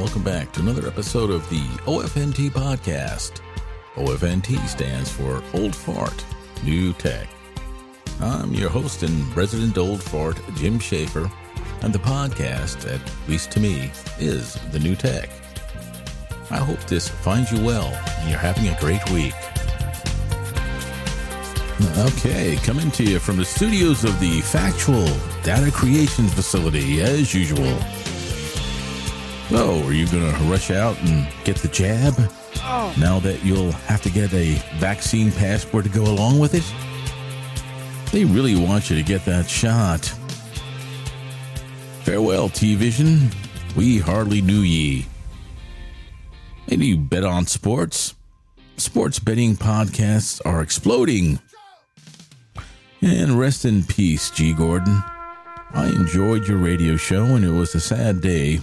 Welcome back to another episode of the OFNT podcast. OFNT stands for Old Fart, New Tech. I'm your host and resident old fart, Jim Schaefer, and the podcast, at least to me, is the new tech. I hope this finds you well and you're having a great week. Okay, coming to you from the studios of the Factual Data Creation Facility, as usual. Oh, are you going to rush out and get the jab? Oh. Now that you'll have to get a vaccine passport to go along with it? They really want you to get that shot. Farewell, T Vision. We hardly knew ye. And you bet on sports? Sports betting podcasts are exploding. And rest in peace, G. Gordon. I enjoyed your radio show, and it was a sad day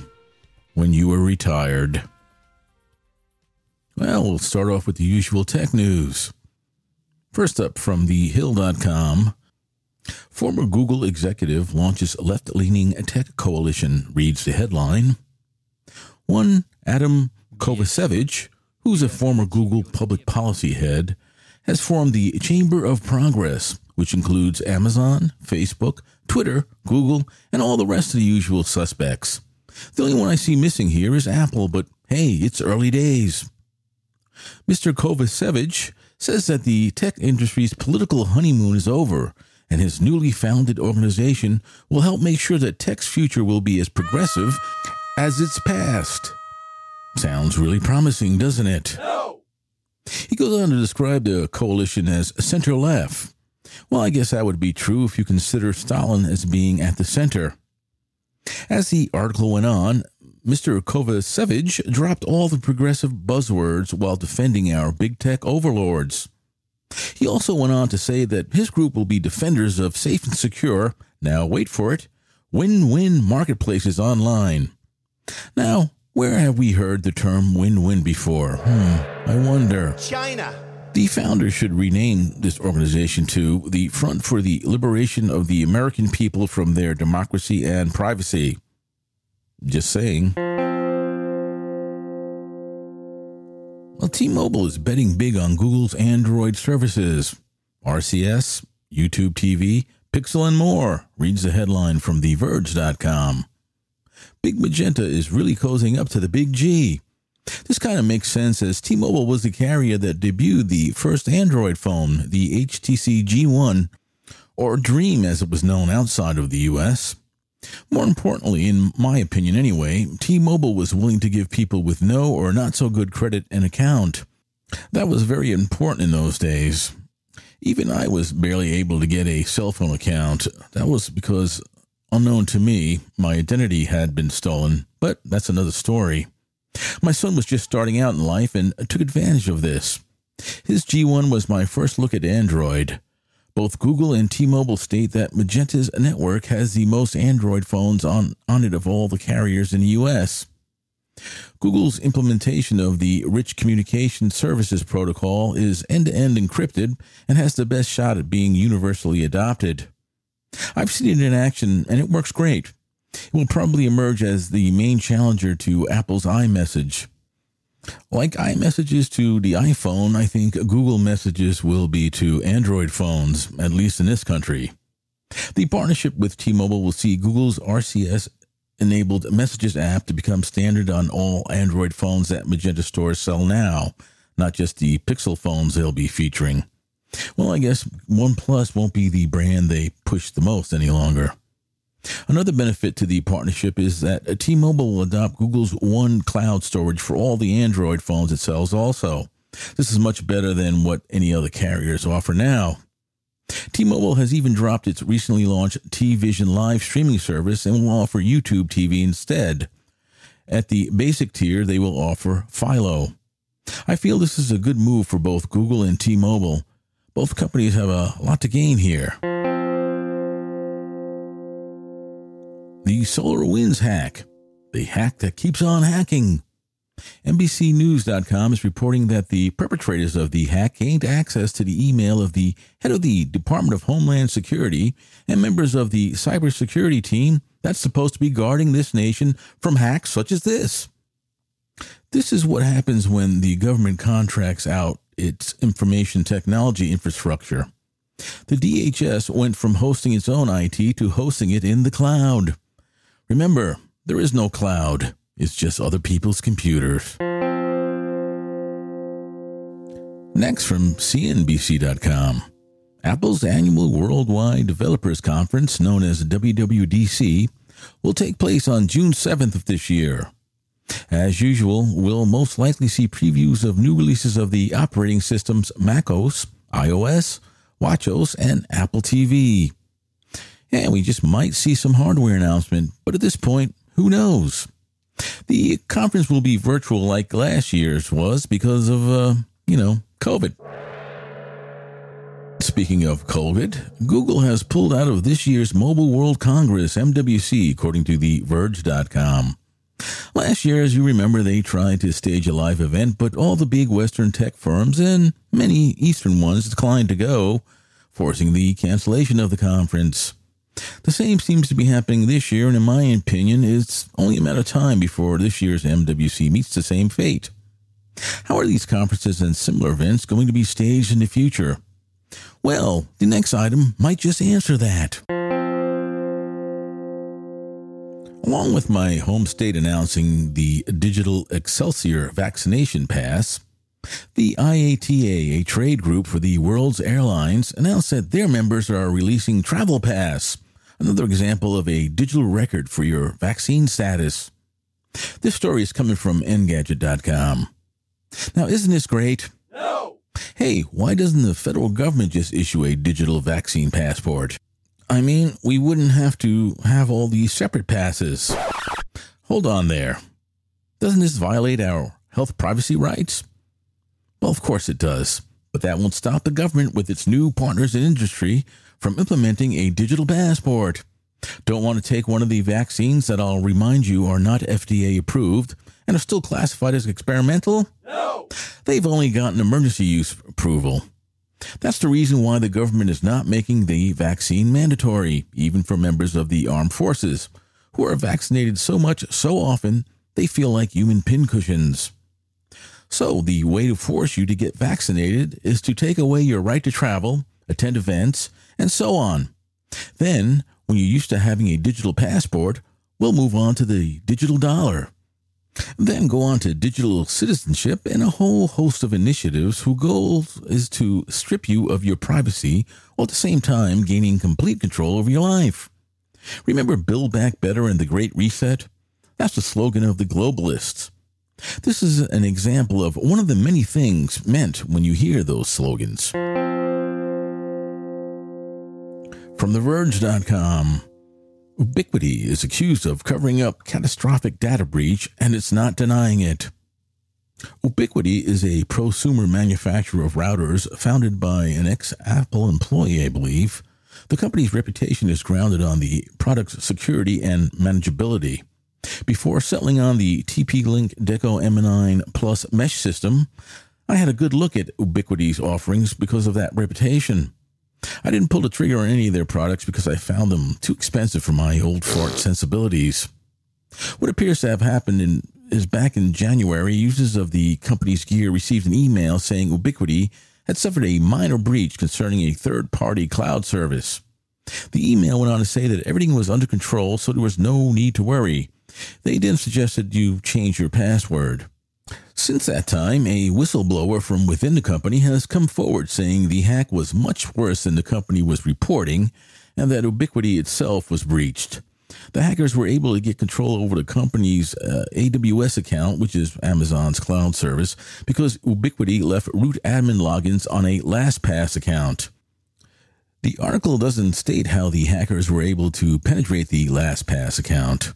when you were retired? Well, we'll start off with the usual tech news. First up from thehill.com. Former Google executive launches left leaning tech coalition, reads the headline. One Adam Kovacevic, who's a former Google public policy head, has formed the Chamber of Progress, which includes Amazon, Facebook, Twitter, Google, and all the rest of the usual suspects. The only one I see missing here is Apple, but hey, it's early days. Mr. Kovacevic says that the tech industry's political honeymoon is over, and his newly founded organization will help make sure that tech's future will be as progressive as its past. Sounds really promising, doesn't it? No! He goes on to describe the coalition as center left. Well, I guess that would be true if you consider Stalin as being at the center. As the article went on, Mr. Kovacevic dropped all the progressive buzzwords while defending our big tech overlords. He also went on to say that his group will be defenders of safe and secure, now wait for it, win win marketplaces online. Now, where have we heard the term win win before? Hmm, I wonder. China. The founders should rename this organization to the Front for the Liberation of the American People from Their Democracy and Privacy. Just saying. Well, T Mobile is betting big on Google's Android services. RCS, YouTube TV, Pixel, and more, reads the headline from TheVerge.com. Big Magenta is really cozying up to the Big G. This kind of makes sense as T Mobile was the carrier that debuted the first Android phone, the HTC G1, or Dream as it was known outside of the US. More importantly, in my opinion anyway, T Mobile was willing to give people with no or not so good credit an account. That was very important in those days. Even I was barely able to get a cell phone account. That was because, unknown to me, my identity had been stolen, but that's another story. My son was just starting out in life and took advantage of this. His G1 was my first look at Android. Both Google and T-Mobile state that Magenta's network has the most Android phones on, on it of all the carriers in the US. Google's implementation of the Rich Communication Services Protocol is end to end encrypted and has the best shot at being universally adopted. I've seen it in action and it works great. It will probably emerge as the main challenger to Apple's iMessage. Like iMessages to the iPhone, I think Google Messages will be to Android phones, at least in this country. The partnership with T Mobile will see Google's RCS enabled Messages app to become standard on all Android phones that Magenta stores sell now, not just the Pixel phones they'll be featuring. Well, I guess OnePlus won't be the brand they push the most any longer. Another benefit to the partnership is that T-Mobile will adopt Google's One Cloud storage for all the Android phones it sells also. This is much better than what any other carriers offer now. T-Mobile has even dropped its recently launched T-Vision live streaming service and will offer YouTube TV instead. At the basic tier, they will offer Philo. I feel this is a good move for both Google and T-Mobile. Both companies have a lot to gain here. The SolarWinds hack, the hack that keeps on hacking. NBCNews.com is reporting that the perpetrators of the hack gained access to the email of the head of the Department of Homeland Security and members of the cybersecurity team that's supposed to be guarding this nation from hacks such as this. This is what happens when the government contracts out its information technology infrastructure. The DHS went from hosting its own IT to hosting it in the cloud. Remember, there is no cloud. It's just other people's computers. Next from CNBC.com. Apple's annual Worldwide Developers Conference, known as WWDC, will take place on June 7th of this year. As usual, we'll most likely see previews of new releases of the operating systems macOS, iOS, WatchOS, and Apple TV. And we just might see some hardware announcement, but at this point, who knows? The conference will be virtual like last year's was because of, uh, you know, COVID. Speaking of COVID, Google has pulled out of this year's Mobile World Congress, MWC, according to the Verge.com. Last year, as you remember, they tried to stage a live event, but all the big Western tech firms and many Eastern ones declined to go, forcing the cancellation of the conference. The same seems to be happening this year, and in my opinion, it's only a matter of time before this year's MWC meets the same fate. How are these conferences and similar events going to be staged in the future? Well, the next item might just answer that. Along with my home state announcing the digital Excelsior vaccination pass, the IATA, a trade group for the world's airlines, announced that their members are releasing Travel Pass, Another example of a digital record for your vaccine status. This story is coming from Engadget.com. Now, isn't this great? No! Hey, why doesn't the federal government just issue a digital vaccine passport? I mean, we wouldn't have to have all these separate passes. Hold on there. Doesn't this violate our health privacy rights? Well, of course it does, but that won't stop the government with its new partners in industry from implementing a digital passport. Don't want to take one of the vaccines that I'll remind you are not FDA approved and are still classified as experimental? No! They've only gotten emergency use approval. That's the reason why the government is not making the vaccine mandatory, even for members of the armed forces, who are vaccinated so much so often they feel like human pincushions. So, the way to force you to get vaccinated is to take away your right to travel, attend events, and so on. Then, when you're used to having a digital passport, we'll move on to the digital dollar. Then go on to digital citizenship and a whole host of initiatives whose goal is to strip you of your privacy while at the same time gaining complete control over your life. Remember Build Back Better and the Great Reset? That's the slogan of the globalists. This is an example of one of the many things meant when you hear those slogans. From TheVerge.com, Ubiquiti is accused of covering up catastrophic data breach and it's not denying it. Ubiquiti is a prosumer manufacturer of routers founded by an ex Apple employee, I believe. The company's reputation is grounded on the product's security and manageability. Before settling on the TP Link Deco M9 Plus mesh system, I had a good look at Ubiquiti's offerings because of that reputation. I didn't pull the trigger on any of their products because I found them too expensive for my old fart sensibilities. What appears to have happened in, is back in January, users of the company's gear received an email saying Ubiquiti had suffered a minor breach concerning a third party cloud service. The email went on to say that everything was under control, so there was no need to worry. They then suggested you change your password. Since that time, a whistleblower from within the company has come forward saying the hack was much worse than the company was reporting and that Ubiquiti itself was breached. The hackers were able to get control over the company's uh, AWS account, which is Amazon's cloud service, because Ubiquiti left root admin logins on a LastPass account. The article doesn't state how the hackers were able to penetrate the LastPass account.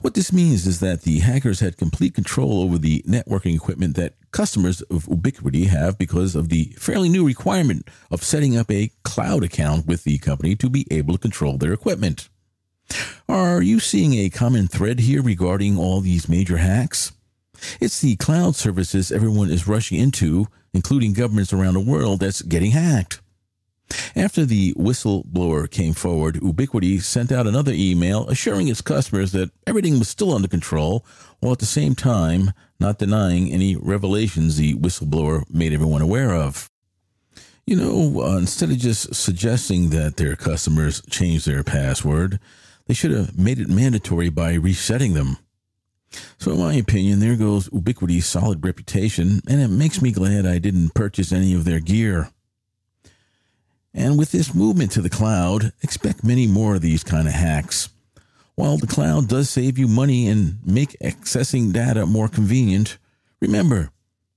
What this means is that the hackers had complete control over the networking equipment that customers of Ubiquiti have because of the fairly new requirement of setting up a cloud account with the company to be able to control their equipment. Are you seeing a common thread here regarding all these major hacks? It's the cloud services everyone is rushing into, including governments around the world, that's getting hacked. After the whistleblower came forward, Ubiquiti sent out another email assuring its customers that everything was still under control, while at the same time not denying any revelations the whistleblower made everyone aware of. You know, uh, instead of just suggesting that their customers change their password, they should have made it mandatory by resetting them. So, in my opinion, there goes Ubiquiti's solid reputation, and it makes me glad I didn't purchase any of their gear. And with this movement to the cloud, expect many more of these kind of hacks. While the cloud does save you money and make accessing data more convenient, remember,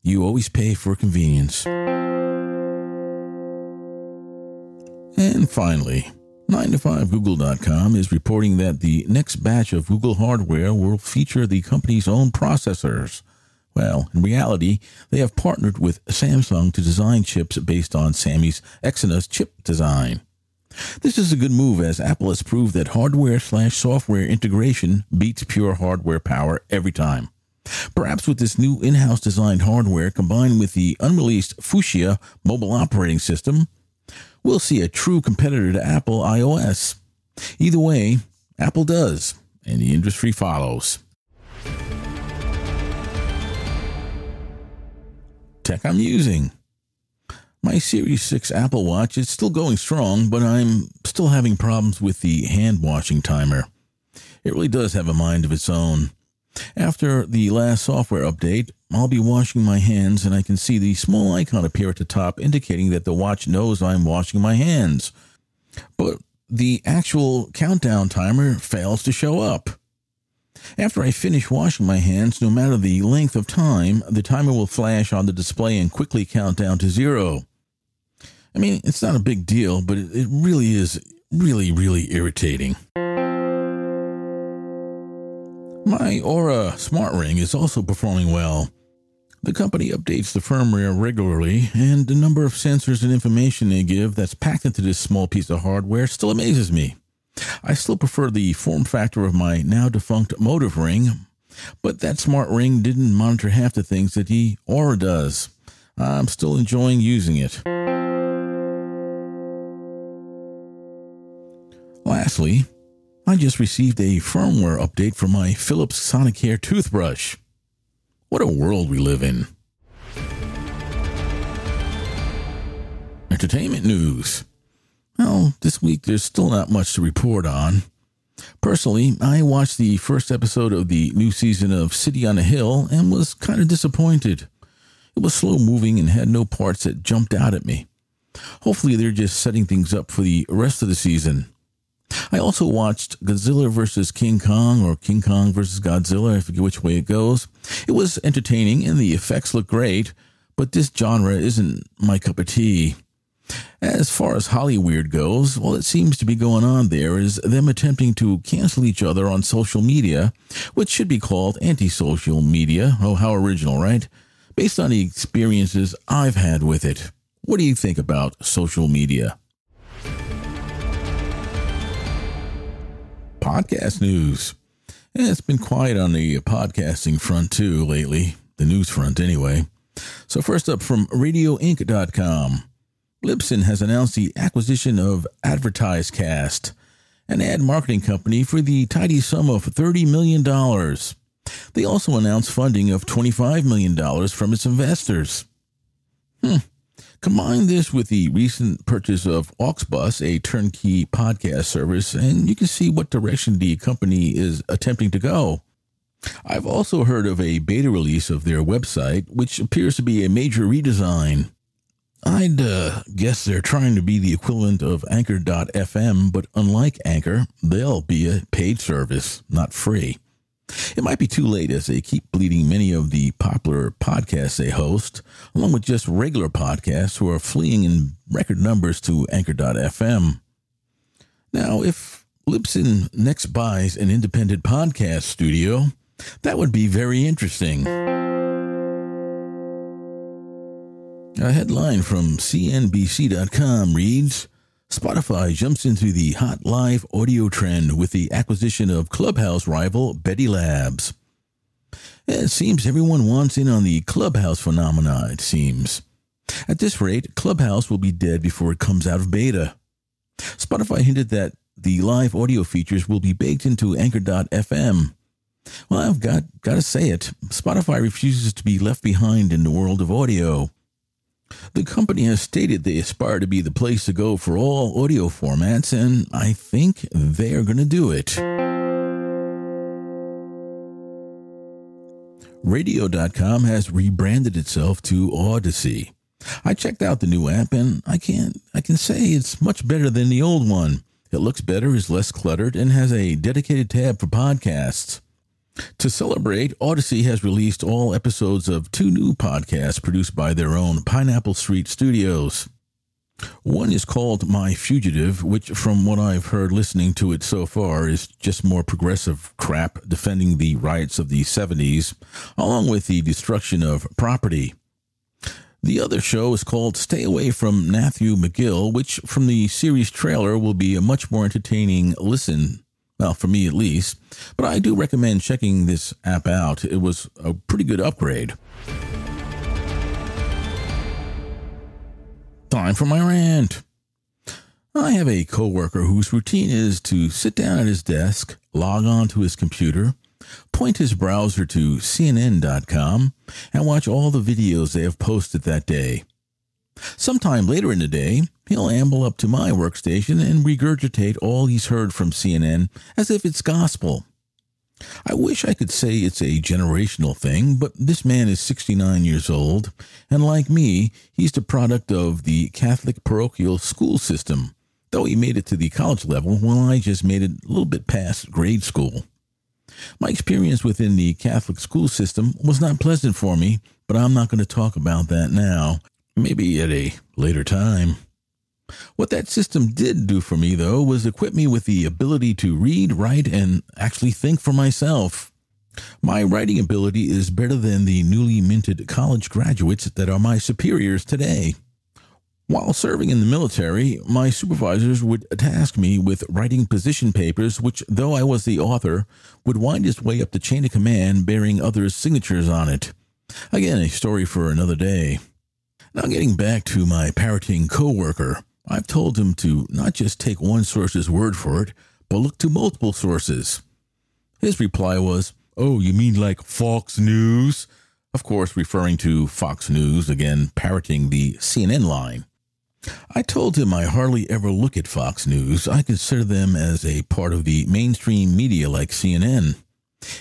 you always pay for convenience. And finally, 9to5Google.com is reporting that the next batch of Google hardware will feature the company's own processors. Well, in reality, they have partnered with Samsung to design chips based on Sammy's Exynos chip design. This is a good move as Apple has proved that hardware slash software integration beats pure hardware power every time. Perhaps with this new in-house designed hardware combined with the unreleased Fuchsia mobile operating system, we'll see a true competitor to Apple iOS. Either way, Apple does, and the industry follows. Tech I'm using. My Series 6 Apple Watch is still going strong, but I'm still having problems with the hand washing timer. It really does have a mind of its own. After the last software update, I'll be washing my hands and I can see the small icon appear at the top indicating that the watch knows I'm washing my hands. But the actual countdown timer fails to show up. After I finish washing my hands, no matter the length of time, the timer will flash on the display and quickly count down to zero. I mean, it's not a big deal, but it really is really, really irritating. My Oura smart ring is also performing well. The company updates the firmware regularly, and the number of sensors and information they give that's packed into this small piece of hardware still amazes me. I still prefer the form factor of my now defunct Motiv ring, but that smart ring didn't monitor half the things that the Oura does. I'm still enjoying using it. Lastly, I just received a firmware update for my Philips Sonicare toothbrush. What a world we live in. Entertainment news. Well, this week there's still not much to report on. Personally, I watched the first episode of the new season of City on a Hill and was kind of disappointed. It was slow moving and had no parts that jumped out at me. Hopefully, they're just setting things up for the rest of the season. I also watched Godzilla vs. King Kong or King Kong vs. Godzilla. I forget which way it goes. It was entertaining and the effects look great, but this genre isn't my cup of tea. As far as Hollyweird goes, all it seems to be going on there is them attempting to cancel each other on social media, which should be called anti-social media. Oh, how original, right? Based on the experiences I've had with it. What do you think about social media? podcast news. It's been quiet on the podcasting front too lately, the news front anyway. So, first up from RadioInk.com. Libsyn has announced the acquisition of AdvertiseCast, an ad marketing company, for the tidy sum of $30 million. They also announced funding of $25 million from its investors. Hmm. Combine this with the recent purchase of Auxbus, a turnkey podcast service, and you can see what direction the company is attempting to go. I've also heard of a beta release of their website, which appears to be a major redesign. I'd uh, guess they're trying to be the equivalent of Anchor.fm, but unlike Anchor, they'll be a paid service, not free. It might be too late as they keep bleeding many of the popular podcasts they host, along with just regular podcasts who are fleeing in record numbers to Anchor.fm. Now, if Libsyn next buys an independent podcast studio, that would be very interesting. A headline from CNBC.com reads Spotify jumps into the hot live audio trend with the acquisition of Clubhouse rival Betty Labs. It seems everyone wants in on the Clubhouse phenomena, it seems. At this rate, Clubhouse will be dead before it comes out of beta. Spotify hinted that the live audio features will be baked into Anchor.fm. Well, I've got, got to say it. Spotify refuses to be left behind in the world of audio. The company has stated they aspire to be the place to go for all audio formats, and I think they are going to do it. Radio.com has rebranded itself to Audacy. I checked out the new app and I can't I can say it's much better than the old one. It looks better, is less cluttered, and has a dedicated tab for podcasts. To celebrate, Audacy has released all episodes of two new podcasts produced by their own Pineapple Street Studios. One is called My Fugitive, which, from what I've heard listening to it so far, is just more progressive crap defending the riots of the 70s, along with the destruction of property. The other show is called Stay Away from Matthew McGill, which, from the series trailer, will be a much more entertaining listen well, for me at least. But I do recommend checking this app out. It was a pretty good upgrade. Time for my rant. I have a coworker whose routine is to sit down at his desk, log on to his computer, point his browser to CNN.com, and watch all the videos they have posted that day. Sometime later in the day, he'll amble up to my workstation and regurgitate all he's heard from CNN as if it's gospel. I wish I could say it's a generational thing, but this man is 69 years old, and like me, he's the product of the Catholic parochial school system, though he made it to the college level while I just made it a little bit past grade school. My experience within the Catholic school system was not pleasant for me, but I'm not going to talk about that now. Maybe at a later time. What that system did do for me, though, was equip me with the ability to read, write, and actually think for myself. My writing ability is better than the newly minted college graduates that are my superiors today. While serving in the military, my supervisors would task me with writing position papers, which, though I was the author, would wind its way up the chain of command bearing others' signatures on it. Again, a story for another day. Now, getting back to my parroting coworker, I've told him to not just take one source's word for it, but look to multiple sources. His reply was, Oh, you mean like Fox News? Of course, referring to Fox News, again, parroting the CNN line. I told him I hardly ever look at Fox News. I consider them as a part of the mainstream media like CNN.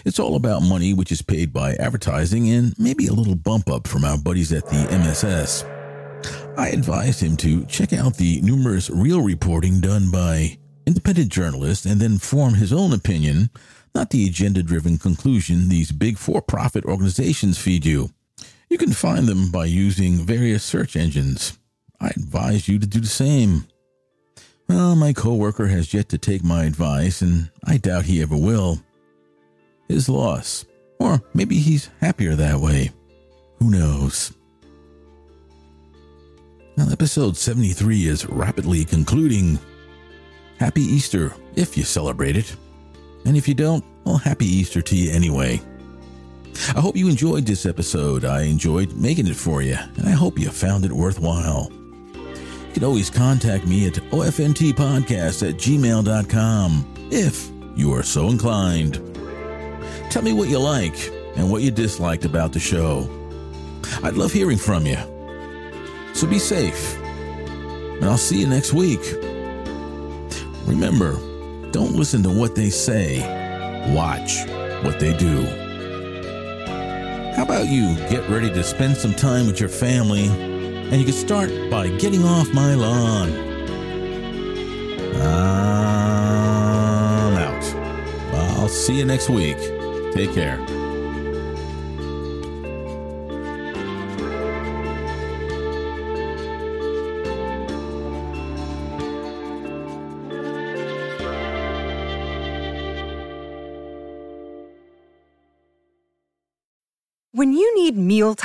It's all about money, which is paid by advertising, and maybe a little bump up from our buddies at the MSS. I advised him to check out the numerous real reporting done by independent journalists and then form his own opinion, not the agenda driven conclusion these big for profit organizations feed you. You can find them by using various search engines. I advise you to do the same. Well, my coworker has yet to take my advice, and I doubt he ever will his loss. Or maybe he's happier that way. Who knows? Episode 73 is rapidly concluding. Happy Easter if you celebrate it. And if you don't, well, happy Easter to you anyway. I hope you enjoyed this episode. I enjoyed making it for you, and I hope you found it worthwhile. You can always contact me at ofntpodcast at gmail.com if you are so inclined. Tell me what you like and what you disliked about the show. I'd love hearing from you. So be safe, and I'll see you next week. Remember, don't listen to what they say, watch what they do. How about you get ready to spend some time with your family? And you can start by getting off my lawn. I'm out. I'll see you next week. Take care.